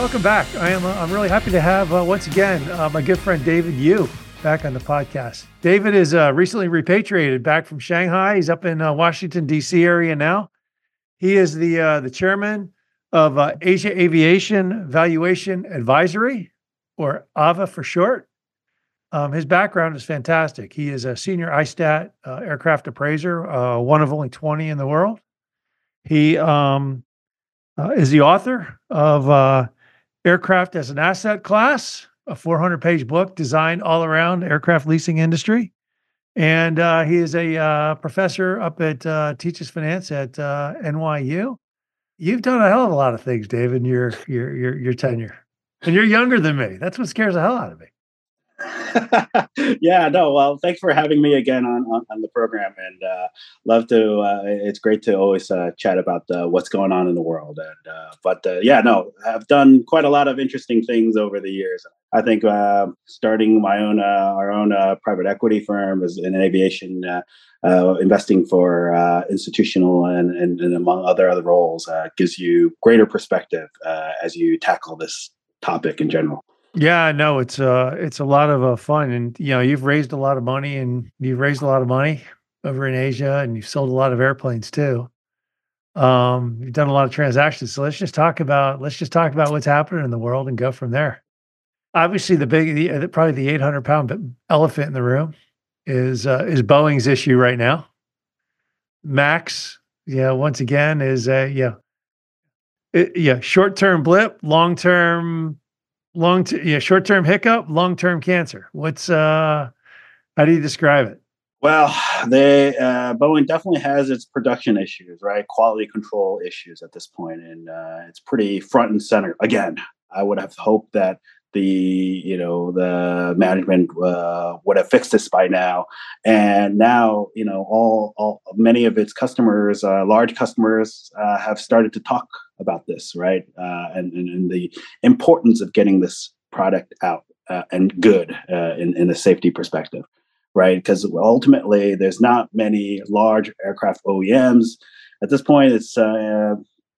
Welcome back. I am. Uh, I'm really happy to have uh, once again uh, my good friend David Yu back on the podcast. David is uh, recently repatriated back from Shanghai. He's up in uh, Washington D.C. area now. He is the uh, the chairman of Asia Aviation Valuation Advisory, or AVA for short. Um, his background is fantastic. He is a senior ISTAT aircraft appraiser, one of only 20 in the world. He um, is the author of Aircraft as an Asset Class, a 400 page book designed all around aircraft leasing industry. And uh, he is a uh, professor up at uh, teaches finance at uh, NYU. You've done a hell of a lot of things, David, in your your your, your tenure, and you're younger than me. That's what scares the hell out of me. yeah, no. Well, thanks for having me again on on, on the program, and uh, love to. Uh, it's great to always uh, chat about uh, what's going on in the world. And uh, but uh, yeah, no, I've done quite a lot of interesting things over the years. I think starting my own our own private equity firm is in aviation. investing for institutional and, and, and, among other other roles gives you greater perspective as you tackle this topic in general. Yeah, no, it's uh it's a lot of uh, fun, and you know you've raised a lot of money, and you've raised a lot of money over in Asia, and you've sold a lot of airplanes too. Um, you've done a lot of transactions, so let's just talk about let's just talk about what's happening in the world and go from there. Obviously, the big, the, probably the eight hundred pound elephant in the room is uh, is Boeing's issue right now. Max, yeah, once again is a yeah, it, yeah, short term blip, long term long t- yeah short term hiccup long term cancer. What's uh how do you describe it? Well they uh, boeing definitely has its production issues right? Quality control issues at this point and uh, it's pretty front and center. Again i would have hoped that the you know the management uh, would have fixed this by now. And now you know all, all many of its customers uh, large customers uh, have started to talk about this right? Uh, and, and, and, the importance of getting this product out uh, and good uh, in, in a safety perspective right? Because ultimately there's not many large aircraft oems at this point it's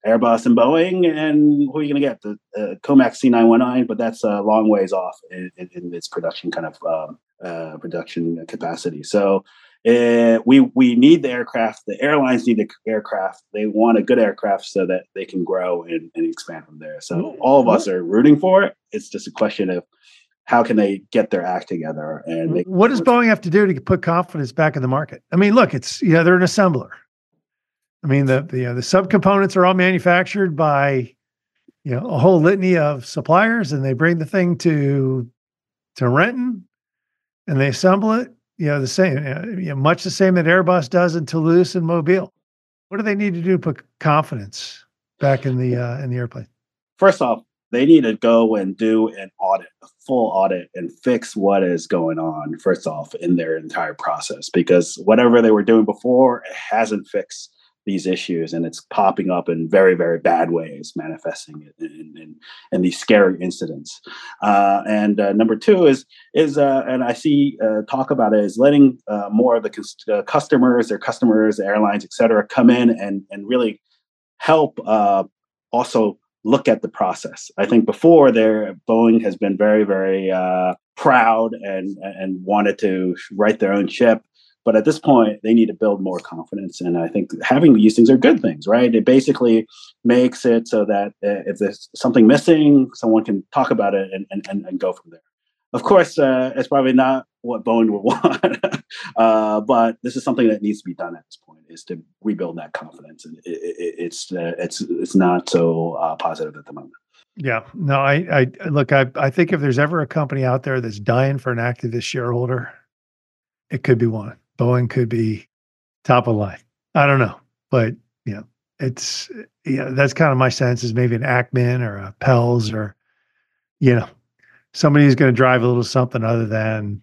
Airbus and Boeing, and who are you going to get? The uh, Comac C919, but that's a long ways off in, in, in its production kind of um, uh, production capacity. So uh, we we need the aircraft. The airlines need the aircraft. They want a good aircraft so that they can grow and, and expand from there. So all of us are rooting for it. It's just a question of how can they get their act together and what does Boeing have to do to put confidence back in the market? I mean, look, it's you know they're an assembler. I mean, the the, uh, the subcomponents are all manufactured by you know a whole litany of suppliers, and they bring the thing to to Renton, and they assemble it. You know, the same, uh, you know, much the same that Airbus does in Toulouse and Mobile. What do they need to do to put confidence back in the uh, in the airplane? First off, they need to go and do an audit, a full audit, and fix what is going on. First off, in their entire process, because whatever they were doing before, it hasn't fixed these issues and it's popping up in very very bad ways manifesting in, in, in these scary incidents. Uh, and uh, number two is is uh, and i see uh, talk about it is letting uh, more of the uh, customers their customers airlines et cetera come in and and really help also look at the process. I think before there boeing has been very very proud and and wanted to write their own ship but at this point, they need to build more confidence. And I think having these things are good things, right? It basically makes it so that uh, if there's something missing, someone can talk about it and, and, and go from there. Of course, uh, it's probably not what Boeing would want, uh, but this is something that needs to be done at this point: is to rebuild that confidence. And it, it, it's uh, it's it's not so uh, positive at the moment. Yeah, no, I, I look, I, I think if there's ever a company out there that's dying for an activist shareholder, it could be one. Boeing could be top of line. I don't know, but you know, it's yeah, that's kind of my sense is maybe an Ackman or a Peltz or you know, somebody who's going to drive a little something other than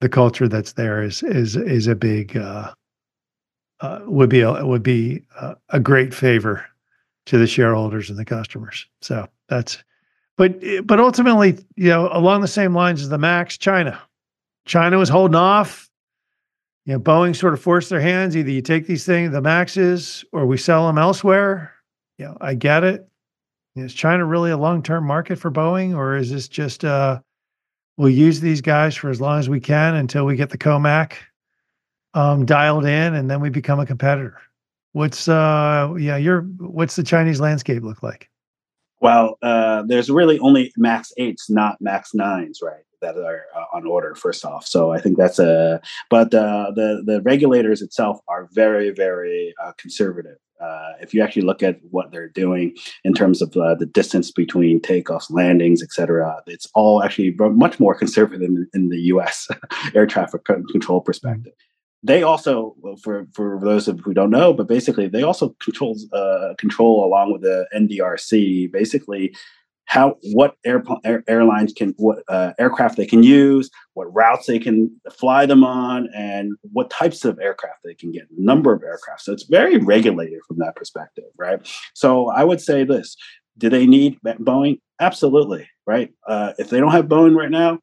the culture that's there is is is a big uh, uh, would be a would be a, a great favor to the shareholders and the customers. So that's but but ultimately, you know, along the same lines as the Max, China. China was holding off you know, Boeing sort of forced their hands. Either you take these things, the Maxes, or we sell them elsewhere. You know, I get it. Is China really a long term market for Boeing, or is this just uh, we'll use these guys for as long as we can until we get the COMAC um, dialed in, and then we become a competitor? What's uh, yeah, your what's the Chinese landscape look like? Well, uh, there's really only Max eights, not Max nines, right? That are uh, on order. First off, so I think that's a. But uh, the the regulators itself are very very uh, conservative. Uh, if you actually look at what they're doing in terms of uh, the distance between takeoffs, landings, etc., it's all actually much more conservative in, in the U.S. air traffic control perspective they also, for for those of who don't know, but basically they also controls uh, control along with the NDRC, basically how what air, air airlines can what uh, aircraft they can use, what routes they can fly them on, and what types of aircraft they can get, number of aircraft. So it's very regulated from that perspective, right? So I would say this: Do they need Boeing? Absolutely, right? Uh, if they don't have Boeing right now,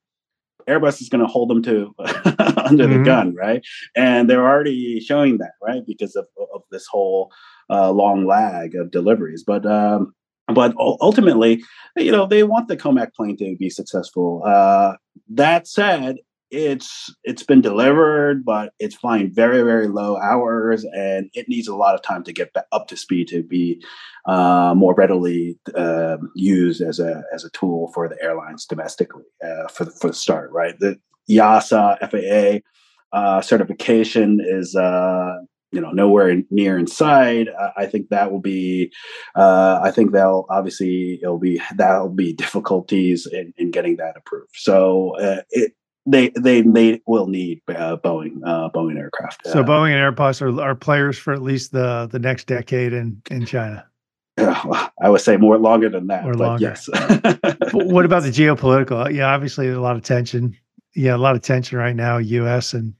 Airbus is going to hold them to under mm-hmm. the gun, right? And they're already showing that, right, because of, of this whole uh, long lag of deliveries. But um, but ultimately, you know, they want the Comac plane to be successful. Uh, that said, it's it's been delivered, but it's flying very very low hours, and it needs a lot of time to get up to speed to be uh, more readily uh, used as a as a tool for the airlines domestically uh, for the, for the start. Right, the EASA FAA uh, certification is uh, you know nowhere near inside i think that will be uh, i think that'll obviously it'll be that'll be difficulties in, in getting that approved so uh, it they they they will need uh, Boeing uh, Boeing aircraft. So uh, Boeing and Airbus are, are players for at least the the next decade in in China. I would say more longer than that. Or longer. Yes. what about the geopolitical? Yeah, obviously a lot of tension. Yeah, a lot of tension right now, U.S. and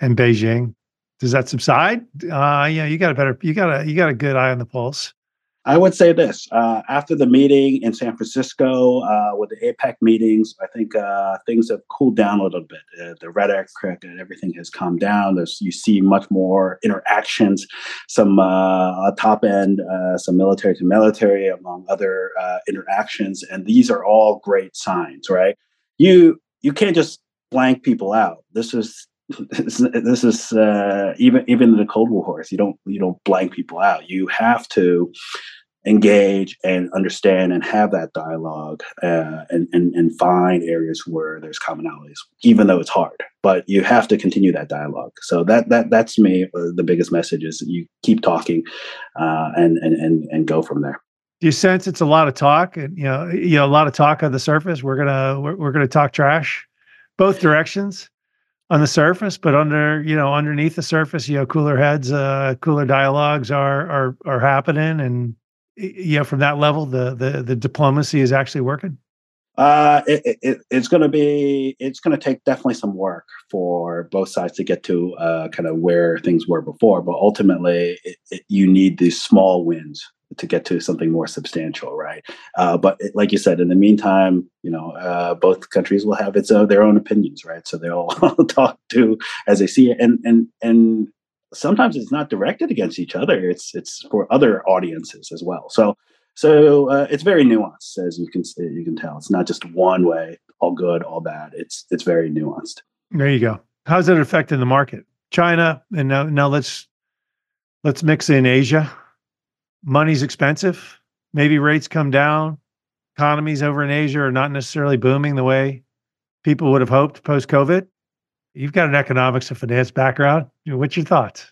and Beijing. Does that subside? Uh, yeah, you got a better, you got a you got a good eye on the pulse. I would say this uh, after the meeting in San Francisco uh, with the APEC meetings, I think uh, things have cooled down a little bit. Uh, the rhetoric and everything has calmed down. There's you see much more interactions, some uh, top end, uh, some military to military, among other interactions, and these are all great signs, right? You you can't just blank people out. This is this, is uh, even even the Cold War. Horse. You don't you don't blank people out. You have to engage and understand and have that dialogue uh, and, and and find areas where there's commonalities, even though it's hard. But you have to continue that dialogue. So that that that's me. Uh, the biggest message is you keep talking uh, and and and and go from there. Do you sense it's a lot of talk and you know you know a lot of talk on the surface? We're gonna we're, we're gonna talk trash, both directions on the surface, but under you know underneath the surface, you know, cooler heads, uh, cooler dialogues are are are happening, and you know, from that level, the the the diplomacy is actually working. Uh, it, it, it's going to be it's going to take definitely some work for both sides to get to uh, kind of where things were before, but ultimately, it, you need these small wins to get to something more substantial, right? Uh, but it, like you said, in the meantime, you know, uh, both countries will have its uh, their own opinions, right? So they'll talk to as they see it, and and and sometimes it's not directed against each other; it's it's for other audiences as well. So so uh, it's very nuanced, as you can you can tell. It's not just one way, all good, all bad. It's it's very nuanced. There you go. How's that affecting the market? China, and now now let's let's mix in Asia money's expensive. Maybe rates come down. Economies over in Asia are not necessarily booming the way people would have hoped post COVID. You've got an economics and finance background. What's your thoughts?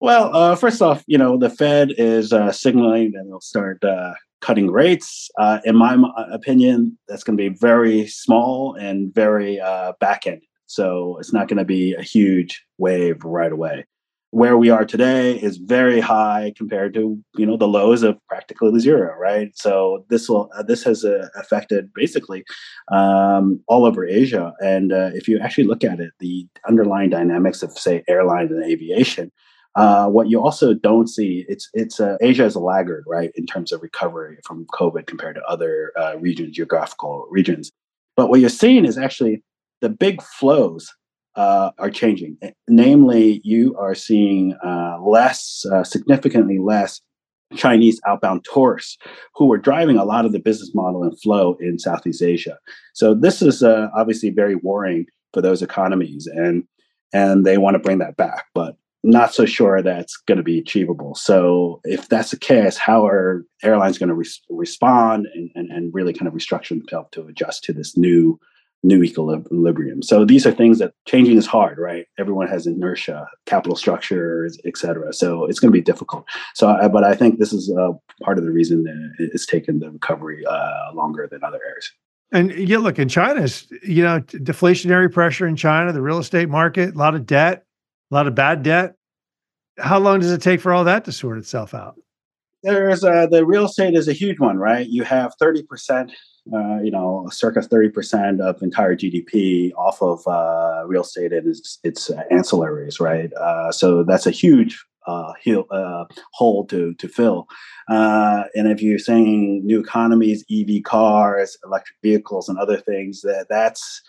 Well, uh, first off, you know, the Fed is uh, signaling that they'll start uh, cutting rates. Uh, in my opinion, that's going to be very small and very uh, back end. So it's not going to be a huge wave right away where we are today is very high compared to you know the lows of practically zero right? So this will uh, this has uh, affected basically um, all over asia. And uh, if you actually look at it the underlying dynamics of say airlines and aviation uh, what you also don't see it's it's uh, asia is a laggard right in terms of recovery from covid compared to other uh, regions geographical regions. But what you're seeing is actually the big flows uh, are changing. Namely, you are seeing uh, less, uh, significantly less Chinese outbound tourists who were driving a lot of the business model and flow in Southeast Asia. So this is uh, obviously very worrying for those economies, and and they want to bring that back, but not so sure that's going to be achievable. So if that's the case, how are airlines going to re- respond and, and and really kind of restructure themselves to adjust to this new new equilibrium. So these are things that changing is hard, right? Everyone has inertia, capital structures, et cetera. So it's going to be difficult. So, but I think this is uh, part of the reason that it's taken the recovery uh, longer than other areas. And yeah, look, in China's, you know, deflationary pressure in China, the real estate market, a lot of debt, a lot of bad debt. How long does it take for all that to sort itself out? There's uh, the real estate is a huge one, right? You have 30% uh, you know, circa 30% of entire GDP off of uh, real estate and its, its ancillaries, right? Uh, so that's a huge uh, heel, uh, hole to, to fill. Uh, and if you're saying new economies, EV cars, electric vehicles, and other things, that that's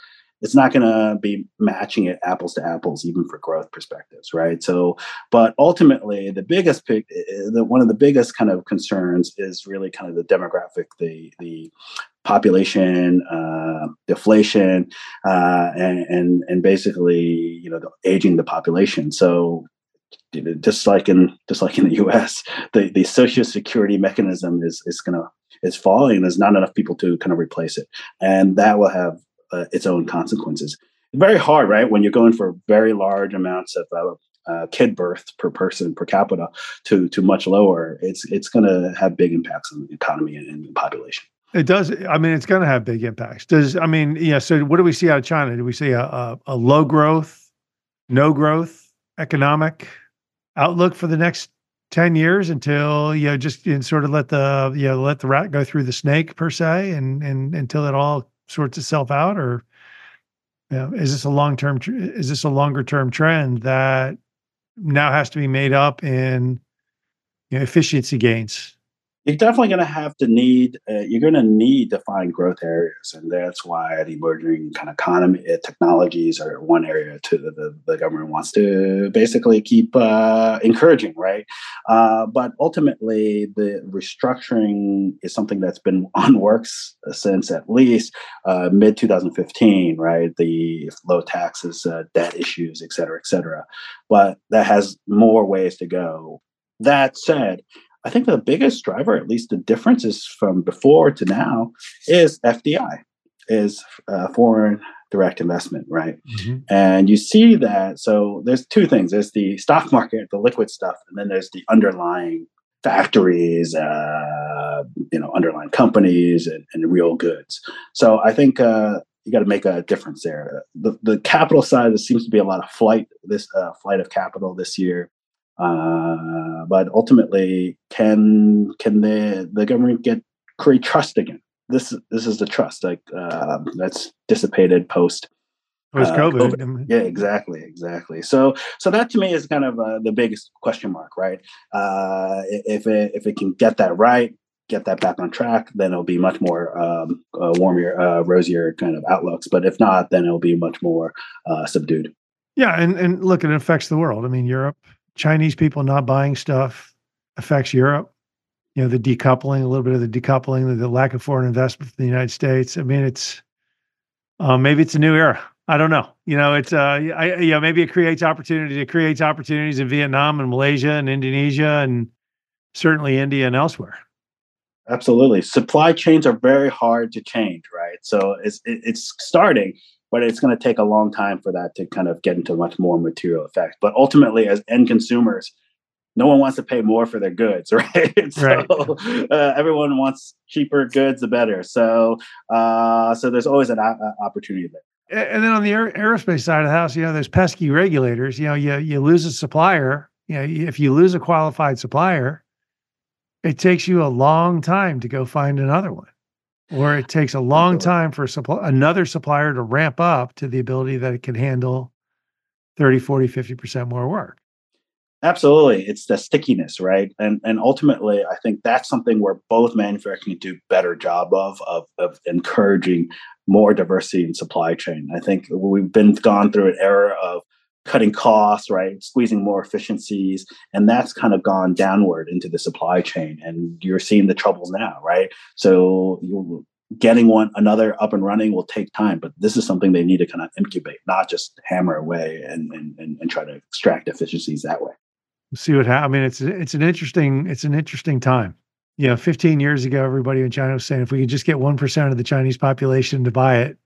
it's not going to be matching it apples to apples even for growth perspectives right? So but ultimately the biggest pick the, one of the biggest kind of concerns is really kind of the demographic the the population uh, deflation uh, and, and and basically you know the aging the population. So just like in just like in the US the the social security mechanism is is to is falling. There's not enough people to kind of replace it. And that will have uh, its own consequences. Very hard, right? When you're going for very large amounts of uh, uh, kid birth per person per capita to to much lower, it's it's going to have big impacts on the economy and, and the population. It does. I mean, it's going to have big impacts. Does I mean, yeah. So, what do we see out of China? Do we see a, a, a low growth, no growth economic outlook for the next ten years until you know just you know, sort of let the you know let the rat go through the snake per se, and and until it all sorts itself out, or you know, is this a long term? Is this a longer term trend that now has to be made up in you know, efficiency gains? You're definitely going to have to need uh, you're going to need to find growth areas and that's why the emerging kind of economy uh, technologies are one area to the, the government wants to basically keep uh, encouraging right? Uh, but ultimately the restructuring is something that's been on works since at least uh, mid 2015 right? The low taxes debt issues et cetera et cetera. But that has more ways to go. That said I think the biggest driver, at least the differences from before to now, is FDI, is uh, foreign direct investment, right? Mm-hmm. And you see that. So there's two things: there's the stock market, the liquid stuff, and then there's the underlying factories, uh, you know, underlying companies and, and, real goods. So I think uh, you got to make a difference there. The, the capital side, there seems to be a lot of flight, this uh, flight of capital this year. Uh, but ultimately, can can the the government get create trust again? This this is the trust like uh, that's dissipated post post COVID. Uh, yeah, exactly, exactly. So so that to me is kind of uh, the biggest question mark, right? Uh, if it if it can get that right, get that back on track, then it'll be much more um, uh, warmer, uh, rosier kind of outlooks. But if not, then it'll be much more uh, subdued. Yeah, and and look, it affects the world. I mean, Europe Chinese people not buying stuff affects Europe. You know, the decoupling, a little bit of the decoupling, the, lack of foreign investment from the United States. I mean, it's uh, maybe it's a new era. I don't know. You know, it's uh, I, you know, maybe it creates opportunity. It creates opportunities in Vietnam and Malaysia and Indonesia and certainly India and elsewhere. Absolutely, supply chains are very hard to change, right? So it's it's starting, but it's going to take a long time for that to kind of get into much more material effect. But ultimately, as end consumers, no one wants to pay more for their goods, right? so right. Uh, everyone wants cheaper goods, the better. So, uh, so there's always an a- opportunity there. And then on the aer- aerospace side of the house, you know, there's pesky regulators. You know, you you lose a supplier. You know, if you lose a qualified supplier, it takes you a long time to go find another one or it takes a long time for supply, another supplier to ramp up to the ability that it can handle 30 40 50% more work. Absolutely. It's the stickiness right? And and ultimately i think that's something where both manufacturing do better job of of, of encouraging more diversity in supply chain. I think we've been gone through an era of cutting costs, right, squeezing more efficiencies, and that's kind of gone downward into the supply chain, and you're seeing the troubles now, right? So getting one another up and running will take time, but this is something they need to kind of incubate, not just hammer away and and and, and try to extract efficiencies that way. See what happens. I mean, it's it's an interesting it's an interesting time. You know, 15 years ago, everybody in China was saying if we could just get one percent of the Chinese population to buy it,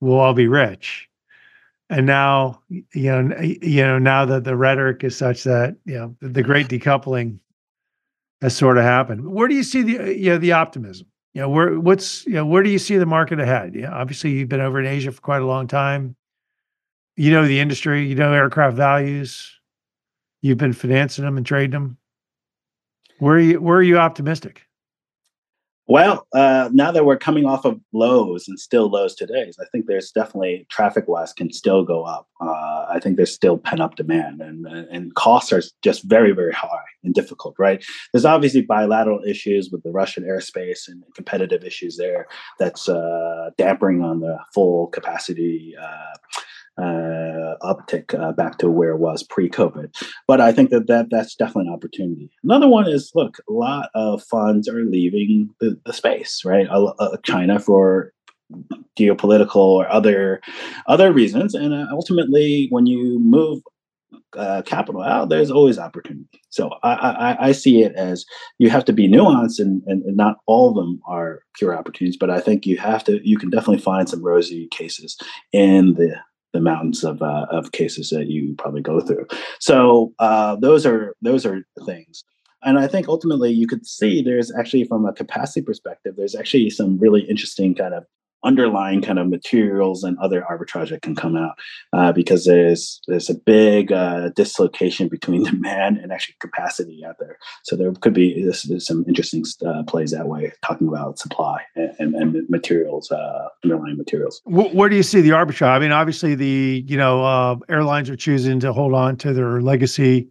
we'll all be rich. And now, you know, you know, now that the rhetoric is such that you know the, the great decoupling has sort of happened. Where do you see the uh, you know the optimism? you know, where what's you know, where do you see the market ahead? Yeah, obviously you've been over in Asia for quite a long time. You know the industry, you know aircraft values. You've been financing them and trading them. Where are you where are you optimistic? Well, uh, now that we're coming off of lows and still lows today, I think there's definitely traffic wise can still go up. Uh, I think there's still pent up demand and, and costs are just very, very high and difficult, right? There's obviously bilateral issues with the Russian airspace and competitive issues there that's uh, dampering on the full capacity uh, uptick uh, back to where it was pre-COVID. But I think that, that that's definitely an opportunity. Another one is look, a lot of funds are leaving the, the space, right? Uh, China for geopolitical or other other reasons, and uh, ultimately, when you move uh, capital out, there's always opportunity. So I, I, I, see it as you have to be nuanced, and, and, and, not all of them are pure opportunities. But I think you have to, you can definitely find some rosy cases in the the mountains of uh, of cases that you probably go through. So uh, those are those are things. And I think ultimately you could see there's actually from a capacity perspective, there's actually some really interesting kind of underlying kind of materials and other arbitrage that can come out uh, because there's there's a big uh, dislocation between demand and actually capacity out there. So there could be this, some interesting uh, plays that way, talking about supply and, and, and materials, uh, underlying materials. Where do you see the arbitrage? I mean, obviously the you know uh, airlines are choosing to hold on to their legacy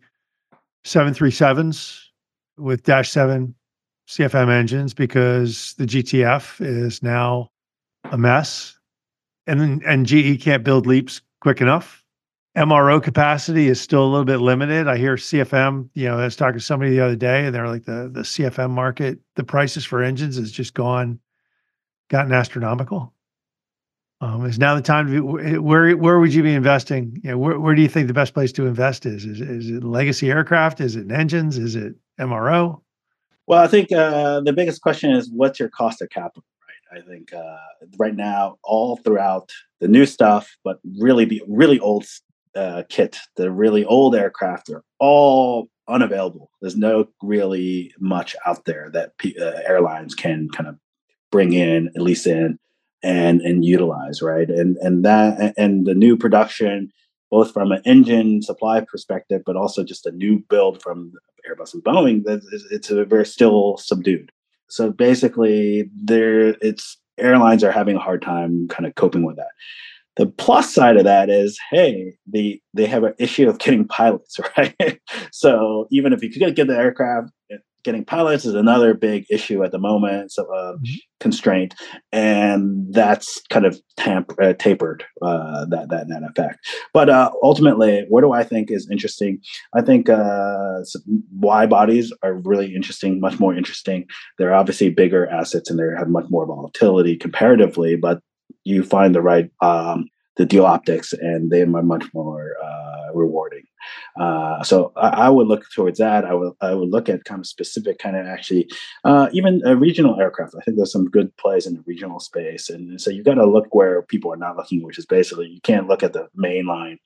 737s with Dash Seven CFM engines because the GTF is now a mess, and and GE can't build leaps quick enough. MRO capacity is still a little bit limited. I hear CFM, you know, I was talking to somebody the other day, and they're like the the CFM market, the prices for engines has just gone, gotten astronomical. Um, is now the time to be, where where would you be investing? You know, where, where do you think the best place to invest is? Is is it legacy aircraft? Is it engines? Is it MRO? Well, I think uh, the biggest question is what's your cost of capital? I think uh, right now, all throughout the new stuff, but really the really old uh, kit, the really old aircraft are all unavailable. There's no really much out there that P- uh, airlines can kind of bring in, at least in, and and utilize, right? And and that and the new production, both from an engine supply perspective, but also just a new build from Airbus and Boeing, that it's a very still subdued. So basically, there it's airlines are having a hard time kind of coping with that. The plus side of that is, hey, the they have an issue of getting pilots, right? so even if you could get the aircraft, getting pilots is another big issue at the moment, so uh, mm-hmm. constraint, and that's kind of tamp- uh, tapered uh, that that that effect. But uh, ultimately, what do I think is interesting? I think uh, wide bodies are really interesting, much more interesting. They're obviously bigger assets and they have much more volatility comparatively, but you find the right um, the deal optics and they are much more uh, rewarding. Uh, so I, I, would look towards that. I would I would look at kind of specific kind of actually uh, even a regional aircraft. I think there's some good plays in the regional space, and so you've got to look where people are not looking, which is basically you can't look at the mainline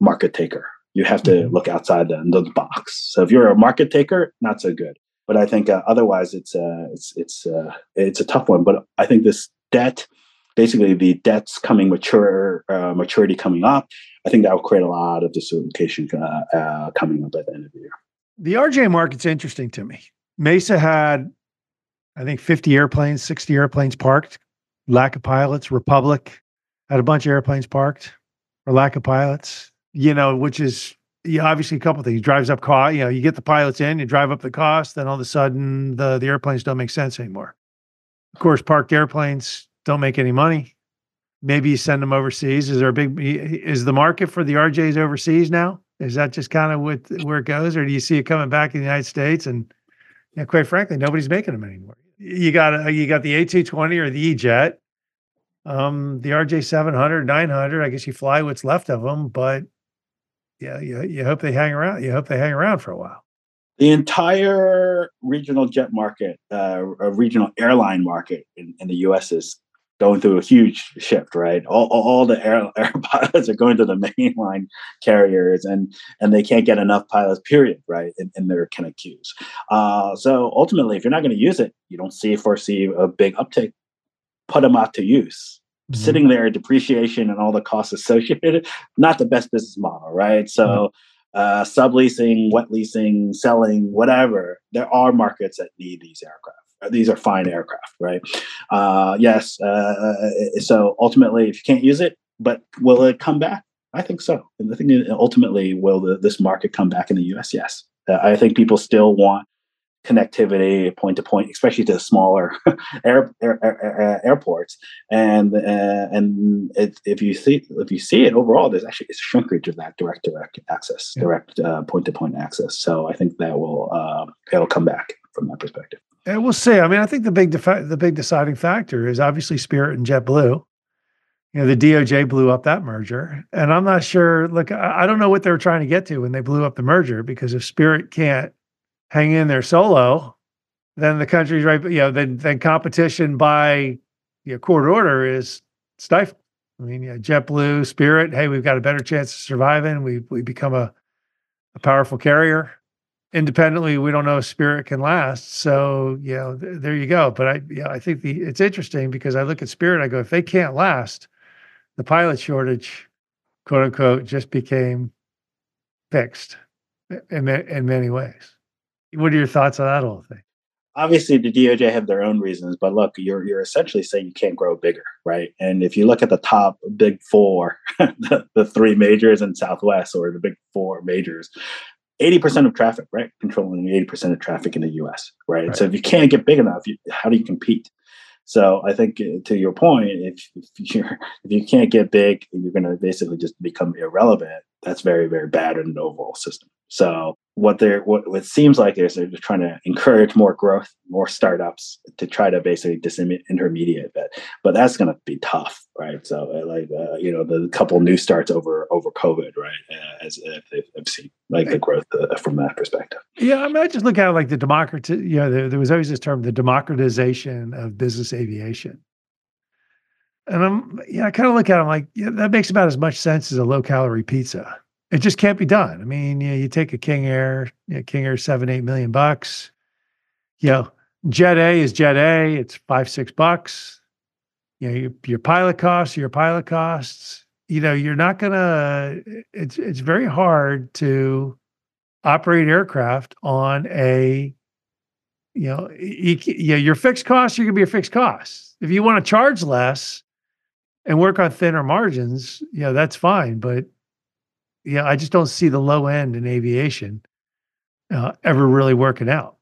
market taker. You have to mm-hmm. look outside the, the box. So if you're a market taker, not so good. But I think uh, otherwise, it's uh, it's it's uh, it's a tough one. But I think this debt basically the debts coming mature, uh, maturity coming up, I think that will create a lot of dislocation uh, uh, coming up at the end of the year. The RJ market's interesting to me. Mesa had, I think, 50 airplanes, 60 airplanes parked, lack of pilots. Republic had a bunch of airplanes parked or lack of pilots, you know, which is obviously a couple things drives up cost. You know, you get the pilots in, you drive up the cost, then all of a sudden the the airplanes don't make sense anymore. Of course, parked airplanes don't make any money. Maybe you send them overseas. Is there a big is the market for the RJs overseas now? Is that just kind of what where it goes, or do you see it coming back in the United States? And yeah, quite frankly, nobody's making them anymore. You got you got the A220 or the E-Jet, um, the RJ 700, 900. I guess you fly what's left of them, but yeah, you, you hope they hang around. You hope they hang around for a while. The entire regional jet market, uh, regional airline market in, in the U.S. is going through a huge shift, right? All, all the air, air pilots are going to the mainline carriers, and and they can't get enough pilots, period, right, in, in their kind of queues. Uh, so ultimately, if you're not going to use it, you don't see foresee a big uptake. Put them out to use. Mm-hmm. Sitting there, depreciation and all the costs associated, not the best business model, right? So. Mm-hmm. Uh, subleasing, wet leasing, selling, whatever. There are markets that need these aircraft these are fine aircraft, right? Uh, yes. Uh, uh, so ultimately, if you can't use it, but will it come back? I think so. And I think ultimately, will the, this market come back in the U.S.? Yes. Uh, I think people still want connectivity point to point, especially to smaller air, air, air, airports. And uh, and it, if you see if you see it overall, there's actually a shrinkage of that direct direct access, yeah. direct point to point access. So I think that will uh, it'll come back from that perspective. And we'll see. I mean, I think the big defi- the big deciding factor is obviously Spirit and JetBlue. You know, the DOJ blew up that merger, and I'm not sure. Look, I, I don't know what they were trying to get to when they blew up the merger because if Spirit can't hang in there solo, then the country's right. You know, then then competition by you know, court order is stifled. I mean, yeah, JetBlue, Spirit. Hey, we've got a better chance of surviving. We we become a a powerful carrier independently we don't know if spirit can last. So you know th- there you go. But i yeah i think the it's interesting because i look at spirit i go if they can't last the pilot shortage quote unquote just became fixed in, in many ways. What are your thoughts on that whole thing? Obviously the DOJ have their own reasons, but look, you're you're essentially saying you can't grow bigger, right? And if you look at the top big four, the, the three majors in Southwest or the big four majors, 80% of traffic, right? Controlling 80% of traffic in the US, right? right. So if you can't get big enough, you, how do you compete? So I think uh, to your point, if, if you're if you can't get big, you're going to basically just become irrelevant. That's very very bad in an overall system. So what they're what, it seems like is they're just trying to encourage more growth, more startups to try to basically disintermediate that. But that's going to be tough, right? So uh, like uh, you know the couple new starts over over COVID, right? Uh, as uh, I've seen like the growth uh, from that perspective. Yeah, I mean, I just look at like the democrat. You know, there, there was always this term, the democratization of business aviation. And I'm, yeah, I kind of look at it I'm like, yeah, that makes about as much sense as a low calorie pizza it just can't be done. I mean, you, know, you take a King Air, you know, King Air seven, eight million bucks. You know, Jet A is Jet A. It's five, six bucks. You know, your, your pilot costs, your pilot costs. You know, you're not gonna. It's it's very hard to operate aircraft on a. You know, you, you know, your fixed costs. You're gonna be your fixed costs. If you want to charge less and work on thinner margins, know, that's fine. But yeah, I just don't see the low end in aviation uh, ever really working out.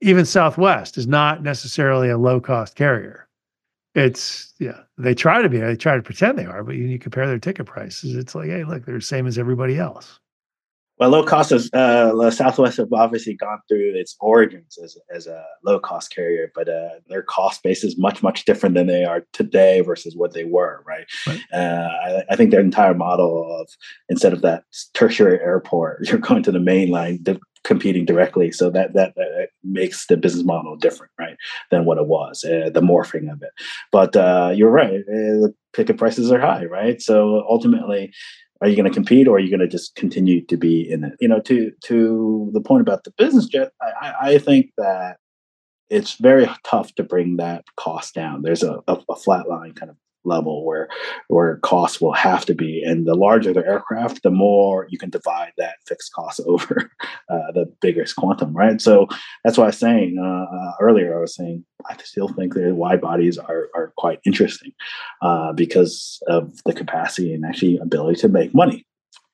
Even Southwest is not necessarily a low cost carrier. It's yeah, they try to be. They try to pretend they are, but you compare their ticket prices, it's like, hey, look, they're the same as everybody else. Well, low cost is uh, Southwest have obviously gone through its origins as, as a low cost carrier, but uh, their cost base is much much different than they are today versus what they were. Right. right. Uh, I, I, think their entire model of instead of that tertiary airport, you're going to the main line, di- competing directly. So that, that, that makes the business model different, right, than what it was. Uh, the morphing of it. But uh, you're right. Uh, the ticket prices are high, right? So ultimately are you going to compete or are you going to just continue to be in it? You know to to the point about the business jet i, I think that it's very tough to bring that cost down. There's a, a, a flat line kind of level where where costs will have to be. And the larger the aircraft the more you can divide that fixed cost over uh, the biggest quantum right? So that's why i was saying uh, uh, earlier i was saying i still think that wide bodies are, are quite interesting uh, because of the capacity and actually ability to make money.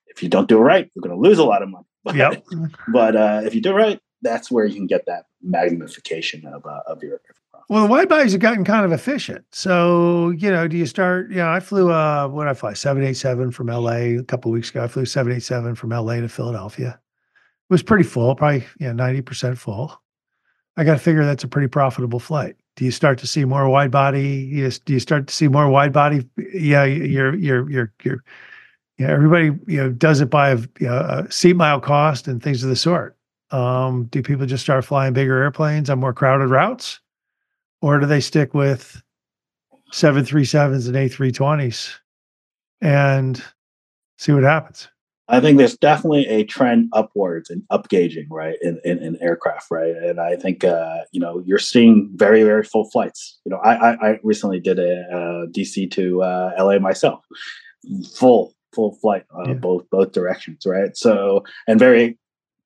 If you don't do it right you're going to lose a lot of money. But, yep. but uh, if you do it right that's where you can get that magnification of, uh, of your Well, the wide bodies have gotten kind of efficient. So, you know, do you start, you know, I flew, uh, what I fly? 787 from LA a couple weeks ago. I flew 787 from LA to Philadelphia. It was pretty full, probably, know, 90% full. I got to figure that's a pretty profitable flight. Do you start to see more wide body? You do you start to see more wide body? Yeah, you're, you're, you're, you're, yeah, everybody, you know, does it by a, you know, a seat mile cost and things of the sort. Um, do people just start flying bigger airplanes on more crowded routes? Or do they stick with 737s and A320s and see what happens? I think there's definitely a trend upwards and upgauging, right, in, in, in aircraft, right, and I think uh, you know you're seeing very very full flights. You know, I I, I recently did a, a DC to uh, LA myself, full full flight uh, yeah. both both directions, right? So and very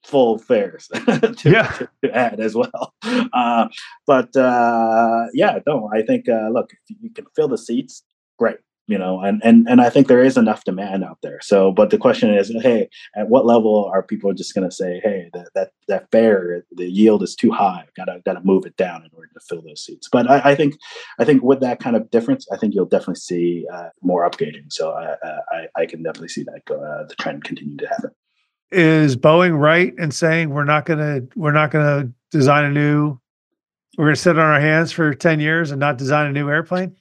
full fares to, yeah. to, to, add as well. Uh, but uh, yeah, no, I think uh, look, if you can fill the seats, great. You know, and and and I think there is enough demand out there. So, but the question is, hey, at what level are people just going to say, hey, that that that fare, the yield is too high, gotta gotta move it down in order to fill those seats. But I, I think I think with that kind of difference, I think you'll definitely see uh, more upgrading. So I, I I can definitely see that go, uh, the trend continue to happen is Boeing right in saying we're not going to we're not going to design a new we're going to sit on our hands for 10 years and not design a new airplane?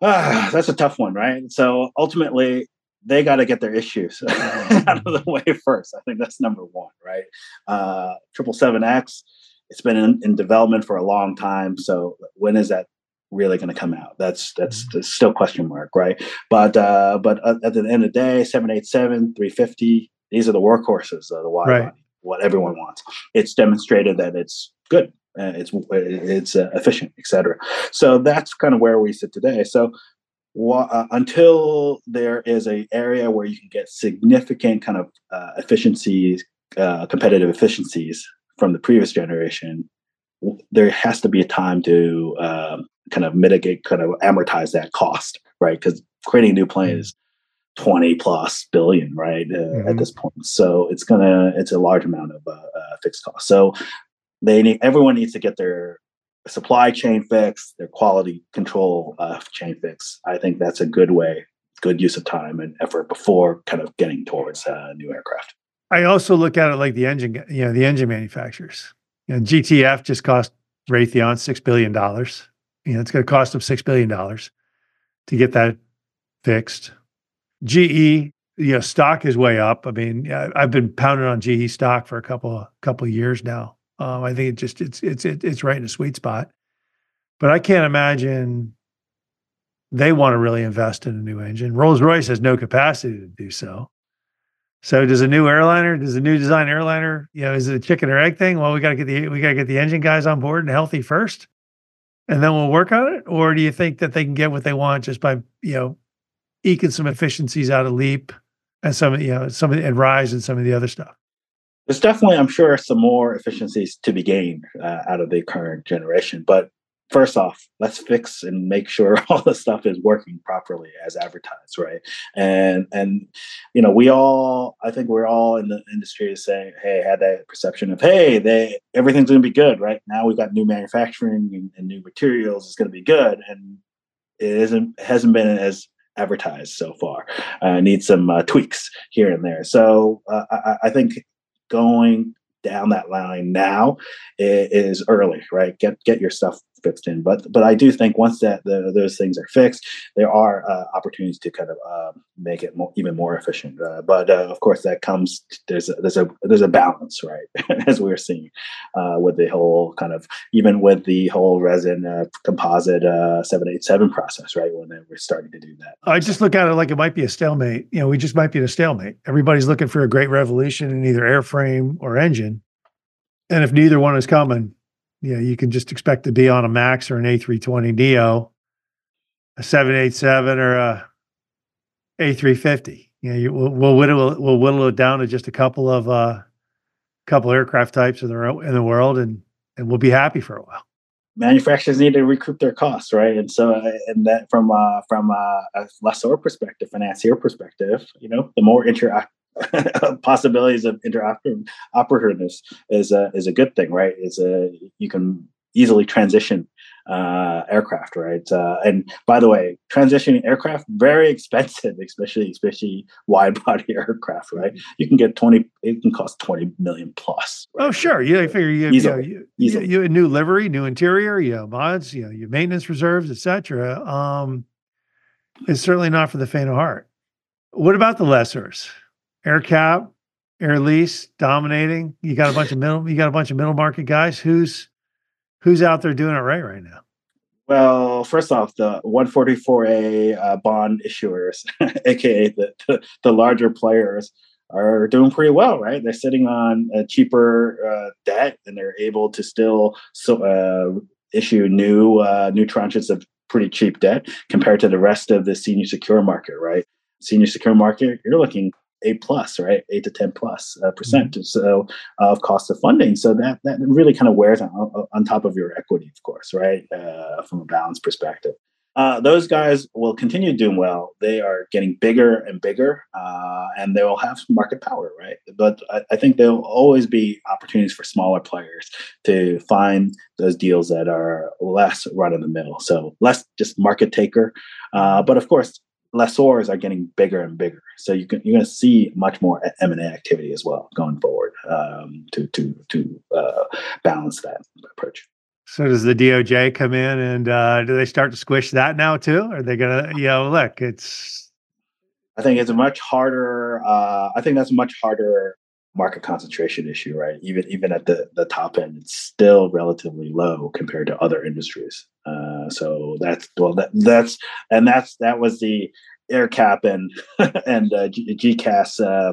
Ah, that's a tough one, right? So ultimately, they got to get their issues out of the way first. I think that's number one, right? Uh, triple seven X, it's been in, in, development for a long time. So when is that really going to come out? That's that's, mm-hmm. that's still question mark, right? But uh, but at the end of the day, 787, 350, these are the workhorses of the wide right. body, what everyone wants. It's demonstrated that it's good, uh, it's it's uh, efficient, etc. So that's kind of where we sit today. So uh, until there is a area where you can get significant kind of uh, efficiencies, uh, competitive efficiencies from the previous generation, there has to be a time to um, kind of mitigate, kind of amortize that cost, right? Because creating a new plane mm. is 20 plus billion right uh, mm-hmm. at this point. So it's gonna it's a large amount of uh, uh, fixed cost. So they need everyone needs to get their supply chain fixed their quality control uh, chain fixed. I think that's a good way good use of time and effort before kind of getting towards uh, new aircraft. I also look at it like the engine you know the engine manufacturers. You know, gtf just cost raytheon six billion dollars. You know it's going to cost them six billion dollars to get that fixed GE, you know, stock is way up. I mean, I've been pounding on GE stock for a couple couple years now. Um, I think it just it's it's it's right in a sweet spot. But I can't imagine they want to really invest in a new engine. Rolls Royce has no capacity to do so. So does a new airliner, does a new design airliner, you know, is it a chicken or egg thing? Well, we got to get the we got to get the engine guys on board and healthy first, and then we'll work on it. Or do you think that they can get what they want just by you know eking some efficiencies out of Leap and some you know some of the, and Rise and some of the other stuff. There's definitely, I'm sure, some more efficiencies to be gained uh, out of the current generation. But first off, let's fix and make sure all the stuff is working properly as advertised, right? And and you know, we all, I think we're all in the industry saying, hey, had that perception of, hey, they everything's going to be good, right? Now we've got new manufacturing and, and new materials, it's going to be good, and it isn't hasn't been as advertised so far. Uh, need some uh, tweaks here and there. So uh, I, I, think going down that line now is early, right? Get get your stuff fixed in. But but I do think once that the, those things are fixed, there are uh, opportunities to kind of uh, make it more, even more efficient. Uh, but uh, of course, that comes there's a, there's a there's a balance, right? As we're seeing uh, with the whole kind of even with the whole resin uh, composite seven eight seven process, right? When we're starting to do that. I just look at it like it might be a stalemate. You know, we just might be in a stalemate. Everybody's looking for a great revolution in either airframe or engine. And if neither one is coming, yeah, you can just expect to be on a Max or an A320 Neo, a 787 or a A350. You know, you, we'll, we'll whittle we'll whittle it down to just a couple of uh, couple aircraft types in the in the world, and and we'll be happy for a while. Manufacturers need to recoup their costs, right? And so, uh, and that from uh, from uh, a lessor perspective, financier perspective, you know, the more interact possibilities of interoperativeness is a is a good thing, right? Is a you can easily transition uh, aircraft, right? Uh, and by the way, transitioning aircraft very expensive, especially especially wide body aircraft, right? You can get twenty, it can cost twenty million plus. Right? Oh, sure. Yeah, I figure you, easily, you, know, you, you, you, new livery, new interior, you know, mods, you know, your maintenance reserves, etc. Um, it's certainly not for the faint of heart. What about the lessors? AerCap, Air Lease, dominating. You got a bunch of middle. You got a bunch of middle market guys. Who's who's out there doing it right right now? Well, first off, the 144A uh, bond issuers, aka the, the, the larger players, are doing pretty well, right? They're sitting on a cheaper uh, debt, and they're able to still so, uh, issue new uh, new tranches of pretty cheap debt compared to the rest of the senior secure market, right? Senior secure market, you're looking eight plus, right? Eight to ten plus uh, percent mm-hmm. so of cost of funding. So that that really kind of wears on, on top of your equity, of course, right? Uh, from a balance perspective. Uh, those guys will continue doing well. They are getting bigger and bigger, uh, and they will have market power, right? But I, I think there will always be opportunities for smaller players to find those deals that are less run of the mill, so less just market taker. Uh, but of course, lessors are getting bigger and bigger. So you can, you're going to see much more M and A activity as well going forward um, to to to uh, balance that approach. So does the DOJ come in and uh, do they start to squish that now too? Are they going to, you know, look, it's. I think it's a much harder. Uh, I think that's a much harder market concentration issue, right? Even even at the the top end, it's still relatively low compared to other industries. Uh, so that's well, that, that's and that's that was the AerCap and and uh, G- GECAS uh,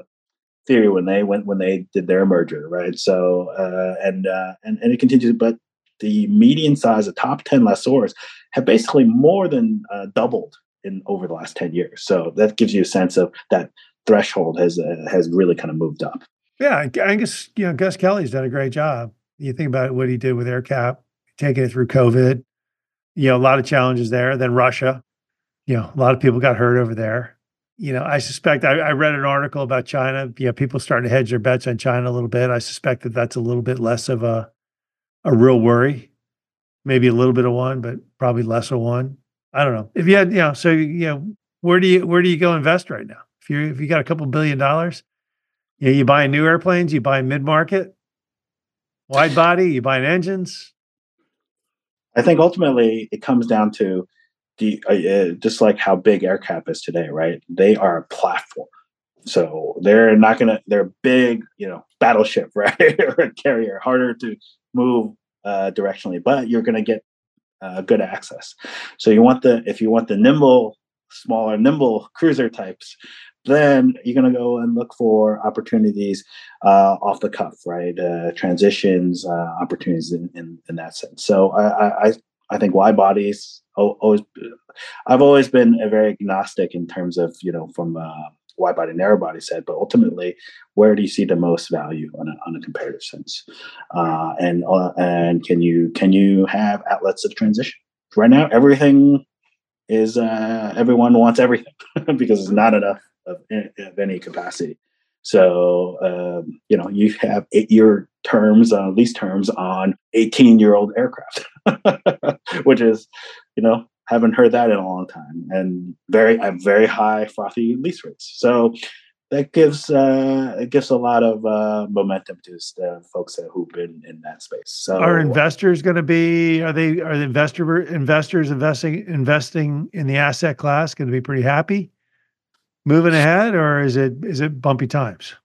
theory when they went when they did their merger, right? So uh, and uh, and and it continues, but the median size of top ten lessors have basically more than uh, doubled in over the last ten years. So that gives you a sense of that threshold has uh, has really kind of moved up. Yeah, I guess you know Gus Kelly's done a great job. You think about what he did with AerCap, taking it through COVID. You know, a lot of challenges there. Then Russia, you know, a lot of people got hurt over there. You know, I suspect I, I read an article about China. You know, people starting to hedge their bets on China a little bit. I suspect that that's a little bit less of a a real worry. Maybe a little bit of one, but probably less of one. I don't know. If you had, you know, so you know, where do you where do you go invest right now? If you if you got a couple billion dollars, you know, you buying new airplanes, you buy mid market, wide body, you buy engines. I think ultimately it comes down to the uh, just like how big AerCap is today, right? They are a platform, so they're not gonna. They're big, you know, battleship, right, or carrier, harder to move uh, directionally, but you're gonna get uh, good access. So you want the if you want the nimble, smaller, nimble cruiser types, then you're going to go and look for opportunities uh, off the cuff, right? Uh, transitions, uh, opportunities in, in, in, that sense. So I, I, I think wide bodies always, I've always been a very agnostic in terms of, you know, from uh, wide body, narrow body set, but ultimately, where do you see the most value on a, on a comparative sense? Uh, and, uh, and can you, can you have outlets of transition? Right now, everything is everyone wants everything because it's not enough of, of any capacity. So, um, you know, you have eight year terms, uh, lease terms on 18 year old aircraft, which is, you know, haven't heard that in a long time and very, uh, very high frothy lease rates. So that gives, uh, it gives a lot of uh, momentum to the folks that, who've been in that space. So are investors going to be, are they, are the investor investors investing, investing in the asset class going to be pretty happy? Moving ahead, or is it is it bumpy times?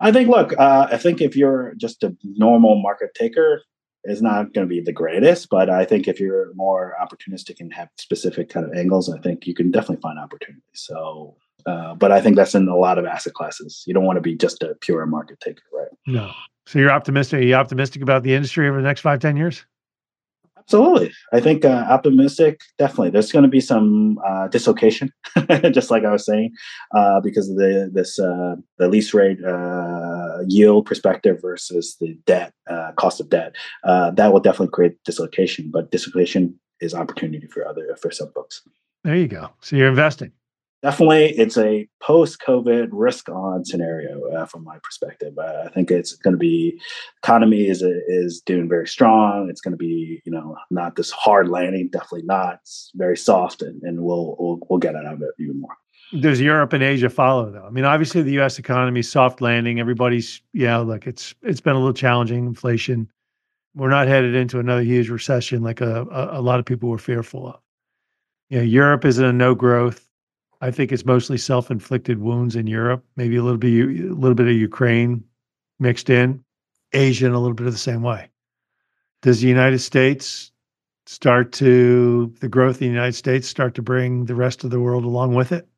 I think. Look, uh, I think if you're just a normal market taker, it's not going to be the greatest. But I think if you're more opportunistic and have specific kind of angles, I think you can definitely find opportunities. So, uh, but I think that's in a lot of asset classes. You don't want to be just a pure market taker, right? No. So you're optimistic. Are you optimistic about the industry over the next five, ten years? Absolutely. I think uh, optimistic, definitely. There's going to be some uh, dislocation, just like I was saying, uh, because of the this uh, the lease rate uh, yield perspective versus the debt uh, cost of debt. that will definitely create dislocation, but dislocation is opportunity for other for some folks. There you go. So you're investing. Definitely it's a post-covid risk on scenario uh, from my perspective uh, i think it's going to be economy is is doing very strong it's going to be you know not this hard landing definitely not it's very soft and, and we'll, we'll we'll get out of it even more does Europe and Asia follow though? I mean, obviously the U.S. economy soft landing. Everybody's yeah, look, it's it's been a little challenging. Inflation. We're not headed into another huge recession like a a, a lot of people were fearful of. You know, Europe is in a no growth. I think it's mostly self-inflicted wounds in Europe, maybe a little bit a little bit of Ukraine mixed in, Asia in a little bit of the same way. Does the United States start to the growth of the United States start to bring the rest of the world along with it?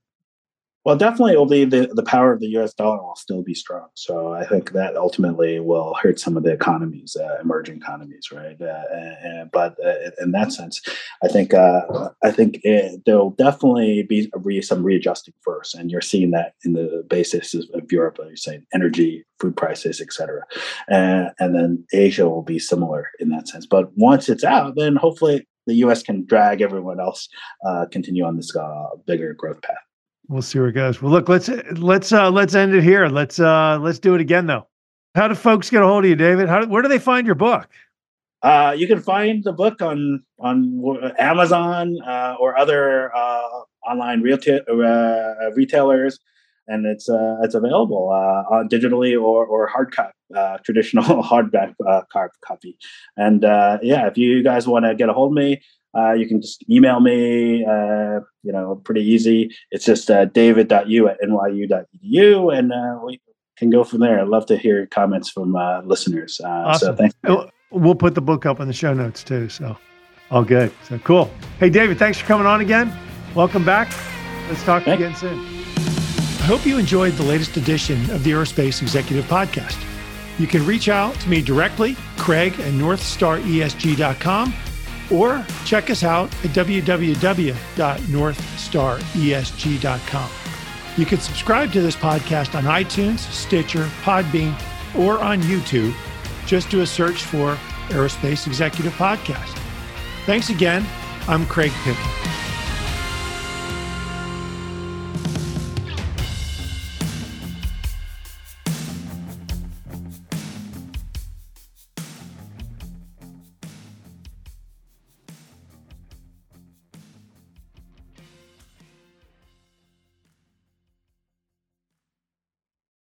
Well, definitely, the, the power of the U.S. dollar will still be strong. So I think that ultimately will hurt some of the economies, uh, emerging economies, right? Uh, and, but uh, in that sense, I think uh, I think there will definitely be re- some readjusting first, and you're seeing that in the basis of Europe. You're saying energy, food prices, etc., and, and then Asia will be similar in that sense. But once it's out, then hopefully the U.S. can drag everyone else uh, continue on this uh, bigger growth path. We'll see where it goes. Well, look, let's let's uh let's end it here. Let's uh let's do it again though. How do folks get a hold of you, David? How where do they find your book? Uh, you can find the book on on Amazon uh, or other uh, online retail, uh, retailers, and it's uh, it's available uh, on digitally or or hard copy, uh, traditional hardback uh, copy. And uh, yeah, if you guys want to get a hold of me, uh, you can just email me, uh, you know, pretty easy. It's just uh, david.yu at nyu.edu, and uh, we can go from there. I'd love to hear comments from uh, listeners. Uh, awesome. So thanks. We'll put the book up in the show notes too. So all good. So cool. Hey, David, thanks for coming on again. Welcome back. Let's talk thanks. again soon. I hope you enjoyed the latest edition of the Aerospace Executive Podcast. You can reach out to me directly, Craig at northstaresg.com or check us out at www.northstaresg.com. You can subscribe to this podcast on iTunes, Stitcher, Podbean, or on YouTube. Just do a search for Aerospace Executive Podcast. Thanks again. I'm Craig Picken.